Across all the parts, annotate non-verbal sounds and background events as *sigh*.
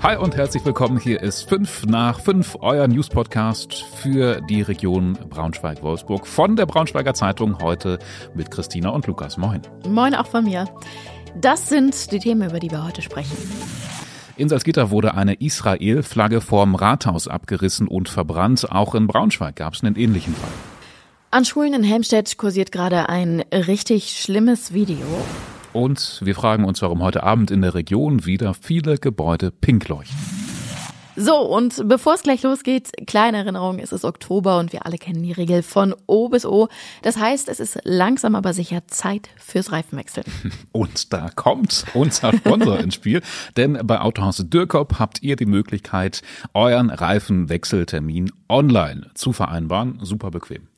Hi und herzlich willkommen. Hier ist 5 nach 5, euer News-Podcast für die Region Braunschweig-Wolfsburg von der Braunschweiger Zeitung. Heute mit Christina und Lukas. Moin. Moin auch von mir. Das sind die Themen, über die wir heute sprechen. In Salzgitter wurde eine Israel-Flagge vorm Rathaus abgerissen und verbrannt. Auch in Braunschweig gab es einen ähnlichen Fall. An Schulen in Helmstedt kursiert gerade ein richtig schlimmes Video. Und wir fragen uns, warum heute Abend in der Region wieder viele Gebäude pink leuchten. So, und bevor es gleich losgeht, kleine Erinnerung, es ist Oktober und wir alle kennen die Regel von O bis O. Das heißt, es ist langsam aber sicher Zeit fürs Reifenwechseln. *laughs* Und da kommt unser Sponsor ins Spiel, denn bei Autohaus Dürkop habt ihr die Möglichkeit, euren Reifenwechseltermin online zu vereinbaren. Super bequem.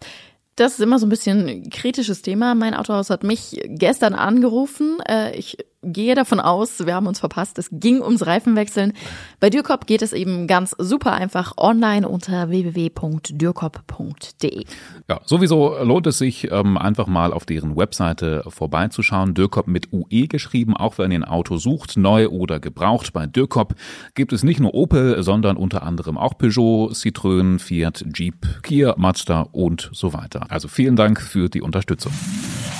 Das ist immer so ein bisschen ein kritisches Thema. Mein Autohaus hat mich gestern angerufen. Äh, ich gehe davon aus, wir haben uns verpasst. Es ging ums Reifenwechseln. Bei Dürkop geht es eben ganz super einfach online unter www.dürkop.de. Ja, sowieso lohnt es sich, ähm, einfach mal auf deren Webseite vorbeizuschauen. Dürkop mit UE geschrieben, auch wenn ihr ein Auto sucht, neu oder gebraucht. Bei Dürkop gibt es nicht nur Opel, sondern unter anderem auch Peugeot, Citroën, Fiat, Jeep, Kia, Mazda und so weiter. Also vielen Dank für die Unterstützung.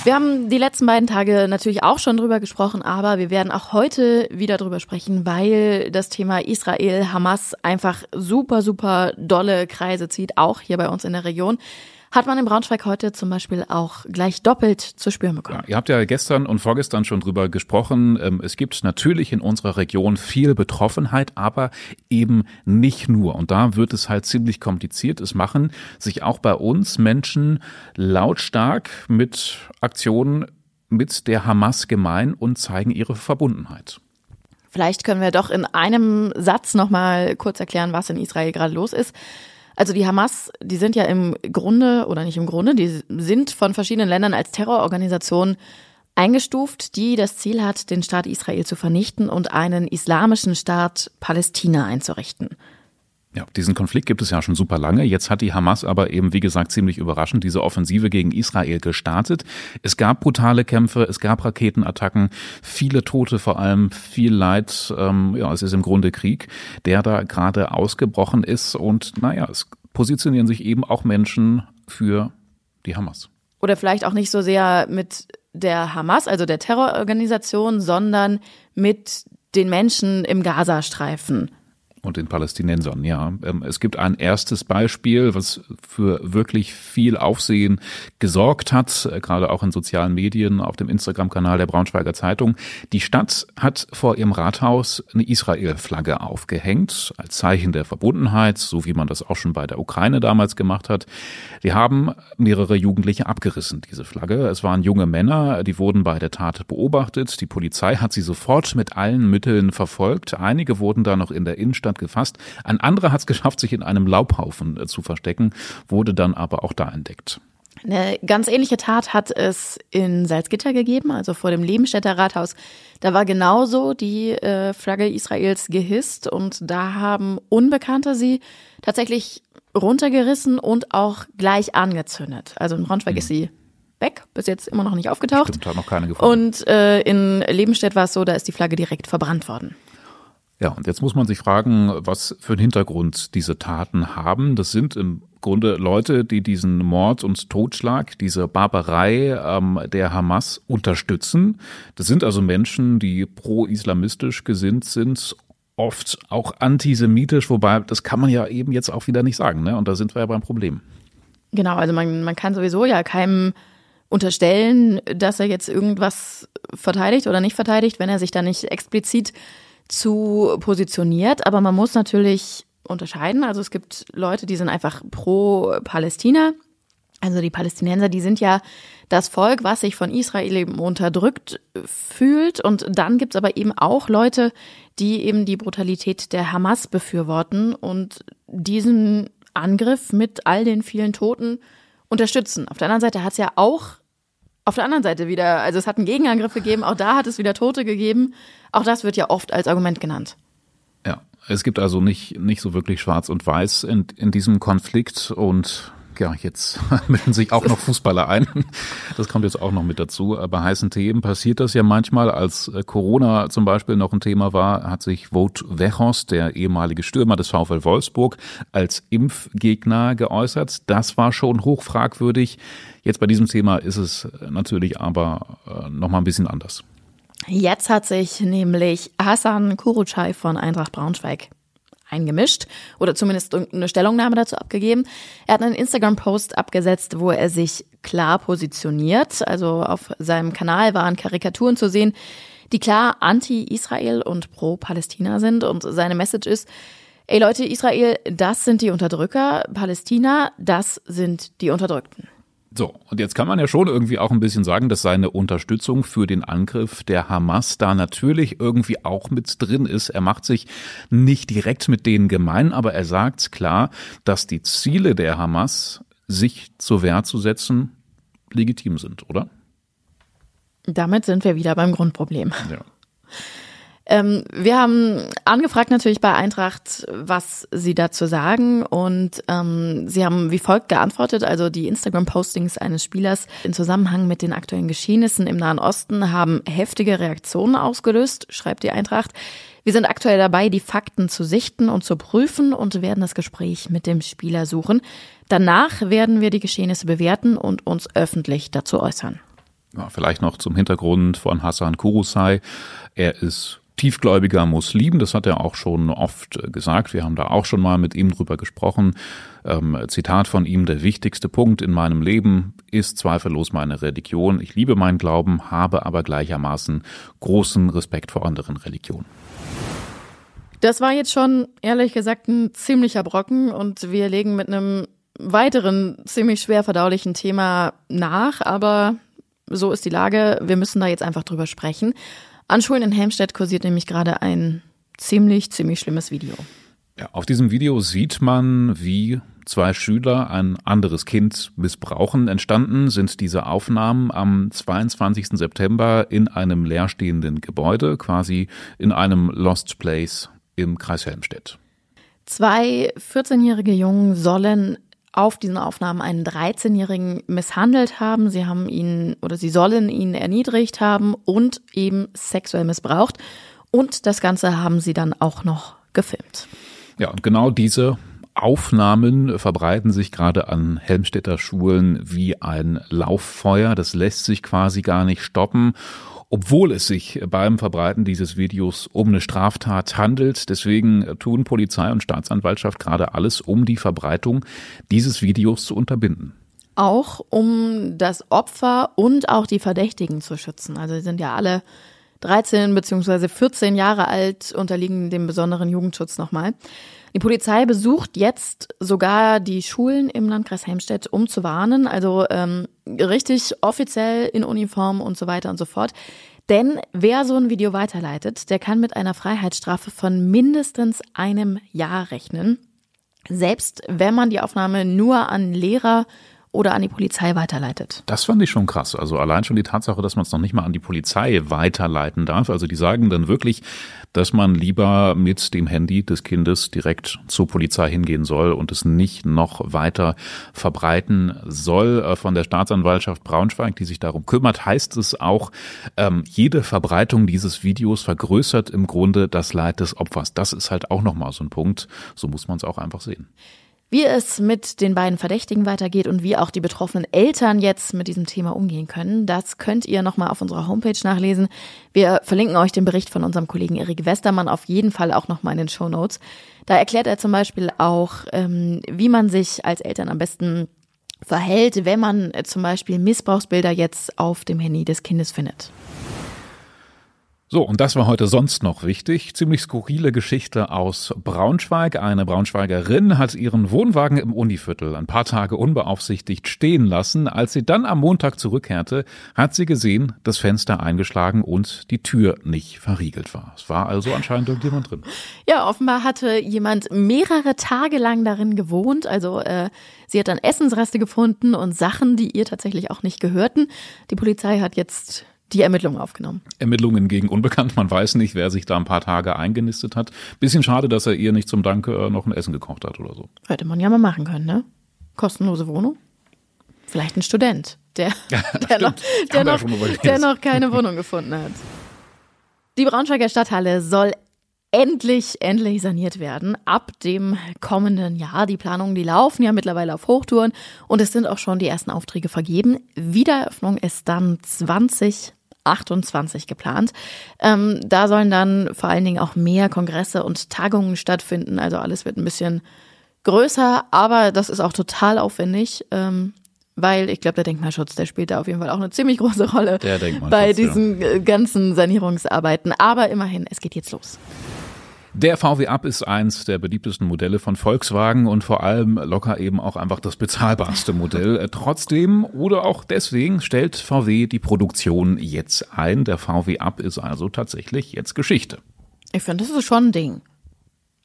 Wir haben die letzten beiden Tage natürlich auch schon drüber gesprochen, aber wir werden auch heute wieder drüber sprechen, weil das Thema Israel, Hamas einfach super, super dolle Kreise zieht, auch hier bei uns in der Region hat man in Braunschweig heute zum Beispiel auch gleich doppelt zu spüren bekommen. Ja, ihr habt ja gestern und vorgestern schon drüber gesprochen. Ähm, es gibt natürlich in unserer Region viel Betroffenheit, aber eben nicht nur. Und da wird es halt ziemlich kompliziert. Es machen sich auch bei uns Menschen lautstark mit Aktionen mit der Hamas gemein und zeigen ihre Verbundenheit. Vielleicht können wir doch in einem Satz nochmal kurz erklären, was in Israel gerade los ist. Also die Hamas, die sind ja im Grunde, oder nicht im Grunde, die sind von verschiedenen Ländern als Terrororganisation eingestuft, die das Ziel hat, den Staat Israel zu vernichten und einen islamischen Staat Palästina einzurichten. Ja, diesen Konflikt gibt es ja schon super lange. Jetzt hat die Hamas aber eben, wie gesagt, ziemlich überraschend diese Offensive gegen Israel gestartet. Es gab brutale Kämpfe, es gab Raketenattacken, viele Tote vor allem, viel Leid. Ähm, ja, es ist im Grunde Krieg, der da gerade ausgebrochen ist. Und naja, es positionieren sich eben auch Menschen für die Hamas. Oder vielleicht auch nicht so sehr mit der Hamas, also der Terrororganisation, sondern mit den Menschen im Gazastreifen und den Palästinensern, ja. Ähm, es gibt ein erstes Beispiel, was für wirklich viel Aufsehen gesorgt hat, äh, gerade auch in sozialen Medien, auf dem Instagram-Kanal der Braunschweiger Zeitung. Die Stadt hat vor ihrem Rathaus eine Israel-Flagge aufgehängt, als Zeichen der Verbundenheit, so wie man das auch schon bei der Ukraine damals gemacht hat. Die haben mehrere Jugendliche abgerissen, diese Flagge. Es waren junge Männer, die wurden bei der Tat beobachtet. Die Polizei hat sie sofort mit allen Mitteln verfolgt. Einige wurden da noch in der Innenstadt Zustand gefasst. Ein anderer hat es *laughs* geschafft, sich in einem Laubhaufen äh, zu verstecken, wurde dann aber auch da entdeckt. Eine ganz ähnliche Tat hat es in Salzgitter gegeben, also vor dem Lebenstädter Rathaus. Da war genauso die äh, Flagge Israels gehisst und da haben Unbekannte sie tatsächlich runtergerissen und auch gleich angezündet. Also in Braunschweig mhm. ist sie weg, bis jetzt immer noch nicht aufgetaucht. Stimmt, hat noch keine gefunden. Und äh, in Lebenstedt war es so, da ist die Flagge direkt verbrannt worden. Ja, und jetzt muss man sich fragen, was für einen Hintergrund diese Taten haben. Das sind im Grunde Leute, die diesen Mord und Totschlag, diese Barbarei ähm, der Hamas unterstützen. Das sind also Menschen, die pro-islamistisch gesinnt sind, oft auch antisemitisch, wobei das kann man ja eben jetzt auch wieder nicht sagen. Ne? Und da sind wir ja beim Problem. Genau, also man, man kann sowieso ja keinem unterstellen, dass er jetzt irgendwas verteidigt oder nicht verteidigt, wenn er sich da nicht explizit zu positioniert, aber man muss natürlich unterscheiden. Also es gibt Leute, die sind einfach pro Palästina. Also die Palästinenser, die sind ja das Volk, was sich von Israel eben unterdrückt fühlt. Und dann gibt's aber eben auch Leute, die eben die Brutalität der Hamas befürworten und diesen Angriff mit all den vielen Toten unterstützen. Auf der anderen Seite hat's ja auch auf der anderen Seite wieder, also es hat einen Gegenangriff gegeben, auch da hat es wieder Tote gegeben. Auch das wird ja oft als Argument genannt. Ja, es gibt also nicht, nicht so wirklich schwarz und weiß in, in diesem Konflikt und ja, jetzt *laughs* mischen sich auch noch Fußballer ein. Das kommt jetzt auch noch mit dazu. Bei heißen Themen passiert das ja manchmal. Als äh, Corona zum Beispiel noch ein Thema war, hat sich Wout Weghorst, der ehemalige Stürmer des VfL Wolfsburg, als Impfgegner geäußert. Das war schon hochfragwürdig. Jetzt bei diesem Thema ist es natürlich aber äh, noch mal ein bisschen anders. Jetzt hat sich nämlich Hassan Kurucay von Eintracht Braunschweig eingemischt oder zumindest eine Stellungnahme dazu abgegeben. Er hat einen Instagram-Post abgesetzt, wo er sich klar positioniert. Also auf seinem Kanal waren Karikaturen zu sehen, die klar anti-Israel und pro-Palästina sind. Und seine Message ist, ey Leute, Israel, das sind die Unterdrücker, Palästina, das sind die Unterdrückten. So, und jetzt kann man ja schon irgendwie auch ein bisschen sagen, dass seine Unterstützung für den Angriff der Hamas da natürlich irgendwie auch mit drin ist. Er macht sich nicht direkt mit denen gemein, aber er sagt klar, dass die Ziele der Hamas, sich zur Wehr zu setzen, legitim sind, oder? Damit sind wir wieder beim Grundproblem. Ja. Ähm, wir haben angefragt natürlich bei Eintracht, was sie dazu sagen und ähm, sie haben wie folgt geantwortet. Also die Instagram-Postings eines Spielers in Zusammenhang mit den aktuellen Geschehnissen im Nahen Osten haben heftige Reaktionen ausgelöst, schreibt die Eintracht. Wir sind aktuell dabei, die Fakten zu sichten und zu prüfen und werden das Gespräch mit dem Spieler suchen. Danach werden wir die Geschehnisse bewerten und uns öffentlich dazu äußern. Ja, vielleicht noch zum Hintergrund von Hassan Kurusai. Er ist tiefgläubiger Muslim. Das hat er auch schon oft gesagt. Wir haben da auch schon mal mit ihm drüber gesprochen. Ähm, Zitat von ihm, der wichtigste Punkt in meinem Leben ist zweifellos meine Religion. Ich liebe meinen Glauben, habe aber gleichermaßen großen Respekt vor anderen Religionen. Das war jetzt schon, ehrlich gesagt, ein ziemlicher Brocken und wir legen mit einem weiteren ziemlich schwer verdaulichen Thema nach, aber so ist die Lage. Wir müssen da jetzt einfach drüber sprechen. An Schulen in Helmstedt kursiert nämlich gerade ein ziemlich, ziemlich schlimmes Video. Ja, auf diesem Video sieht man, wie zwei Schüler ein anderes Kind missbrauchen. Entstanden sind diese Aufnahmen am 22. September in einem leerstehenden Gebäude, quasi in einem Lost Place im Kreis Helmstedt. Zwei 14-jährige Jungen sollen auf diesen Aufnahmen einen 13-Jährigen misshandelt haben. Sie haben ihn oder sie sollen ihn erniedrigt haben und eben sexuell missbraucht. Und das Ganze haben sie dann auch noch gefilmt. Ja, und genau diese Aufnahmen verbreiten sich gerade an Helmstädter Schulen wie ein Lauffeuer. Das lässt sich quasi gar nicht stoppen obwohl es sich beim Verbreiten dieses Videos um eine Straftat handelt. Deswegen tun Polizei und Staatsanwaltschaft gerade alles, um die Verbreitung dieses Videos zu unterbinden. Auch um das Opfer und auch die Verdächtigen zu schützen. Also sie sind ja alle 13 bzw. 14 Jahre alt, unterliegen dem besonderen Jugendschutz nochmal. Die Polizei besucht jetzt sogar die Schulen im Landkreis Helmstedt, um zu warnen. Also ähm, richtig offiziell in Uniform und so weiter und so fort. Denn wer so ein Video weiterleitet, der kann mit einer Freiheitsstrafe von mindestens einem Jahr rechnen. Selbst wenn man die Aufnahme nur an Lehrer oder an die Polizei weiterleitet. Das fand ich schon krass. Also allein schon die Tatsache, dass man es noch nicht mal an die Polizei weiterleiten darf. Also die sagen dann wirklich, dass man lieber mit dem Handy des Kindes direkt zur Polizei hingehen soll und es nicht noch weiter verbreiten soll. Äh, von der Staatsanwaltschaft Braunschweig, die sich darum kümmert, heißt es auch, ähm, jede Verbreitung dieses Videos vergrößert im Grunde das Leid des Opfers. Das ist halt auch nochmal so ein Punkt. So muss man es auch einfach sehen. Wie es mit den beiden Verdächtigen weitergeht und wie auch die betroffenen Eltern jetzt mit diesem Thema umgehen können, das könnt ihr nochmal auf unserer Homepage nachlesen. Wir verlinken euch den Bericht von unserem Kollegen Erik Westermann auf jeden Fall auch nochmal in den Show Notes. Da erklärt er zum Beispiel auch, ähm, wie man sich als Eltern am besten verhält, wenn man zum Beispiel Missbrauchsbilder jetzt auf dem Handy des Kindes findet. So, und das war heute sonst noch wichtig. Ziemlich skurrile Geschichte aus Braunschweig. Eine Braunschweigerin hat ihren Wohnwagen im Univiertel ein paar Tage unbeaufsichtigt stehen lassen. Als sie dann am Montag zurückkehrte, hat sie gesehen, das Fenster eingeschlagen und die Tür nicht verriegelt war. Es war also anscheinend irgendjemand drin. Ja, offenbar hatte jemand mehrere Tage lang darin gewohnt. Also äh, sie hat dann Essensreste gefunden und Sachen, die ihr tatsächlich auch nicht gehörten. Die Polizei hat jetzt die Ermittlungen aufgenommen. Ermittlungen gegen Unbekannt. Man weiß nicht, wer sich da ein paar Tage eingenistet hat. Bisschen schade, dass er ihr nicht zum Dank äh, noch ein Essen gekocht hat oder so. Hätte man ja mal machen können, ne? kostenlose Wohnung. Vielleicht ein Student, der, *laughs* der, noch, der, noch, der noch keine Wohnung gefunden hat. Die Braunschweiger Stadthalle soll endlich, endlich saniert werden ab dem kommenden Jahr. Die Planungen, die laufen ja mittlerweile auf Hochtouren und es sind auch schon die ersten Aufträge vergeben. Wiedereröffnung ist dann 2028 geplant. Ähm, da sollen dann vor allen Dingen auch mehr Kongresse und Tagungen stattfinden. Also alles wird ein bisschen größer, aber das ist auch total aufwendig. Ähm, weil ich glaube, der Denkmalschutz, der spielt da auf jeden Fall auch eine ziemlich große Rolle bei diesen ja. ganzen Sanierungsarbeiten. Aber immerhin, es geht jetzt los. Der VW Up ist eins der beliebtesten Modelle von Volkswagen und vor allem locker eben auch einfach das bezahlbarste Modell. Äh, trotzdem oder auch deswegen stellt VW die Produktion jetzt ein. Der VW Up ist also tatsächlich jetzt Geschichte. Ich finde, das ist schon ein Ding.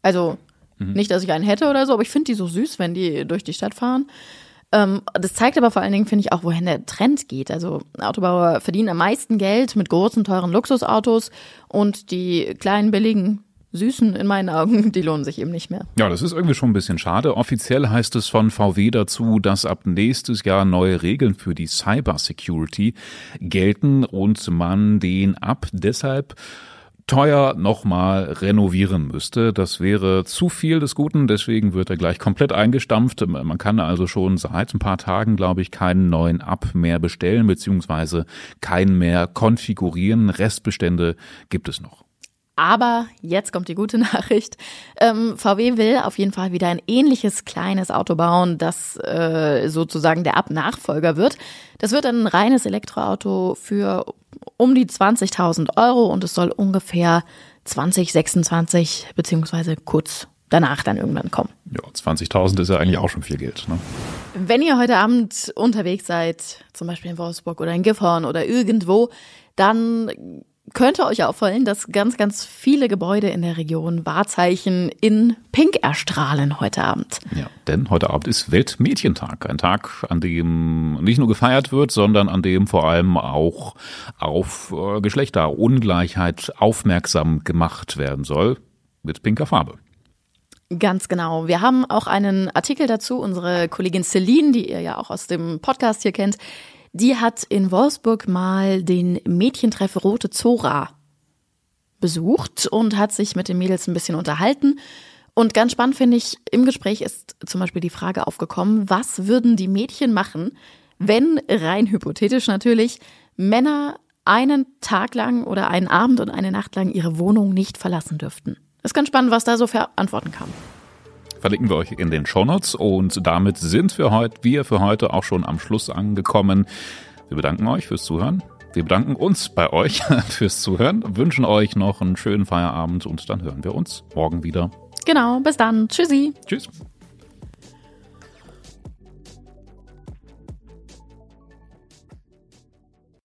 Also mhm. nicht, dass ich einen hätte oder so, aber ich finde die so süß, wenn die durch die Stadt fahren. Ähm, das zeigt aber vor allen Dingen, finde ich, auch, wohin der Trend geht. Also Autobauer verdienen am meisten Geld mit großen, teuren Luxusautos und die kleinen, billigen Süßen in meinen Augen, *laughs* die lohnen sich eben nicht mehr. Ja, das ist irgendwie schon ein bisschen schade. Offiziell heißt es von VW dazu, dass ab nächstes Jahr neue Regeln für die Cyber Security gelten und man den ab deshalb teuer nochmal renovieren müsste. Das wäre zu viel des Guten, deswegen wird er gleich komplett eingestampft. Man kann also schon seit ein paar Tagen, glaube ich, keinen neuen Ab mehr bestellen, beziehungsweise keinen mehr konfigurieren. Restbestände gibt es noch. Aber jetzt kommt die gute *laughs* Nachricht. Ähm, VW will auf jeden Fall wieder ein ähnliches kleines Auto bauen, das äh, sozusagen der Ab-Nachfolger wird. Das wird ein reines Elektroauto für um die 20.000 Euro und es soll ungefähr 2026 beziehungsweise kurz danach dann irgendwann kommen. Ja, 20.000 ist ja eigentlich auch schon viel Geld. Ne? Wenn ihr heute Abend unterwegs seid, zum Beispiel in Wolfsburg oder in Gifhorn oder irgendwo, dann könnte euch auffallen, dass ganz, ganz viele Gebäude in der Region Wahrzeichen in Pink erstrahlen heute Abend. Ja, denn heute Abend ist Weltmädchentag. Ein Tag, an dem nicht nur gefeiert wird, sondern an dem vor allem auch auf äh, Geschlechterungleichheit aufmerksam gemacht werden soll mit pinker Farbe. Ganz genau. Wir haben auch einen Artikel dazu. Unsere Kollegin Celine, die ihr ja auch aus dem Podcast hier kennt, die hat in Wolfsburg mal den Mädchentreff Rote Zora besucht und hat sich mit den Mädels ein bisschen unterhalten. Und ganz spannend finde ich, im Gespräch ist zum Beispiel die Frage aufgekommen, was würden die Mädchen machen, wenn, rein hypothetisch natürlich, Männer einen Tag lang oder einen Abend und eine Nacht lang ihre Wohnung nicht verlassen dürften. Ist ganz spannend, was da so für Antworten kam verlinken wir euch in den Shownotes. Und damit sind wir heute, wir für heute auch schon am Schluss angekommen. Wir bedanken euch fürs Zuhören. Wir bedanken uns bei euch *laughs* fürs Zuhören, wünschen euch noch einen schönen Feierabend und dann hören wir uns morgen wieder. Genau, bis dann. Tschüssi. Tschüss.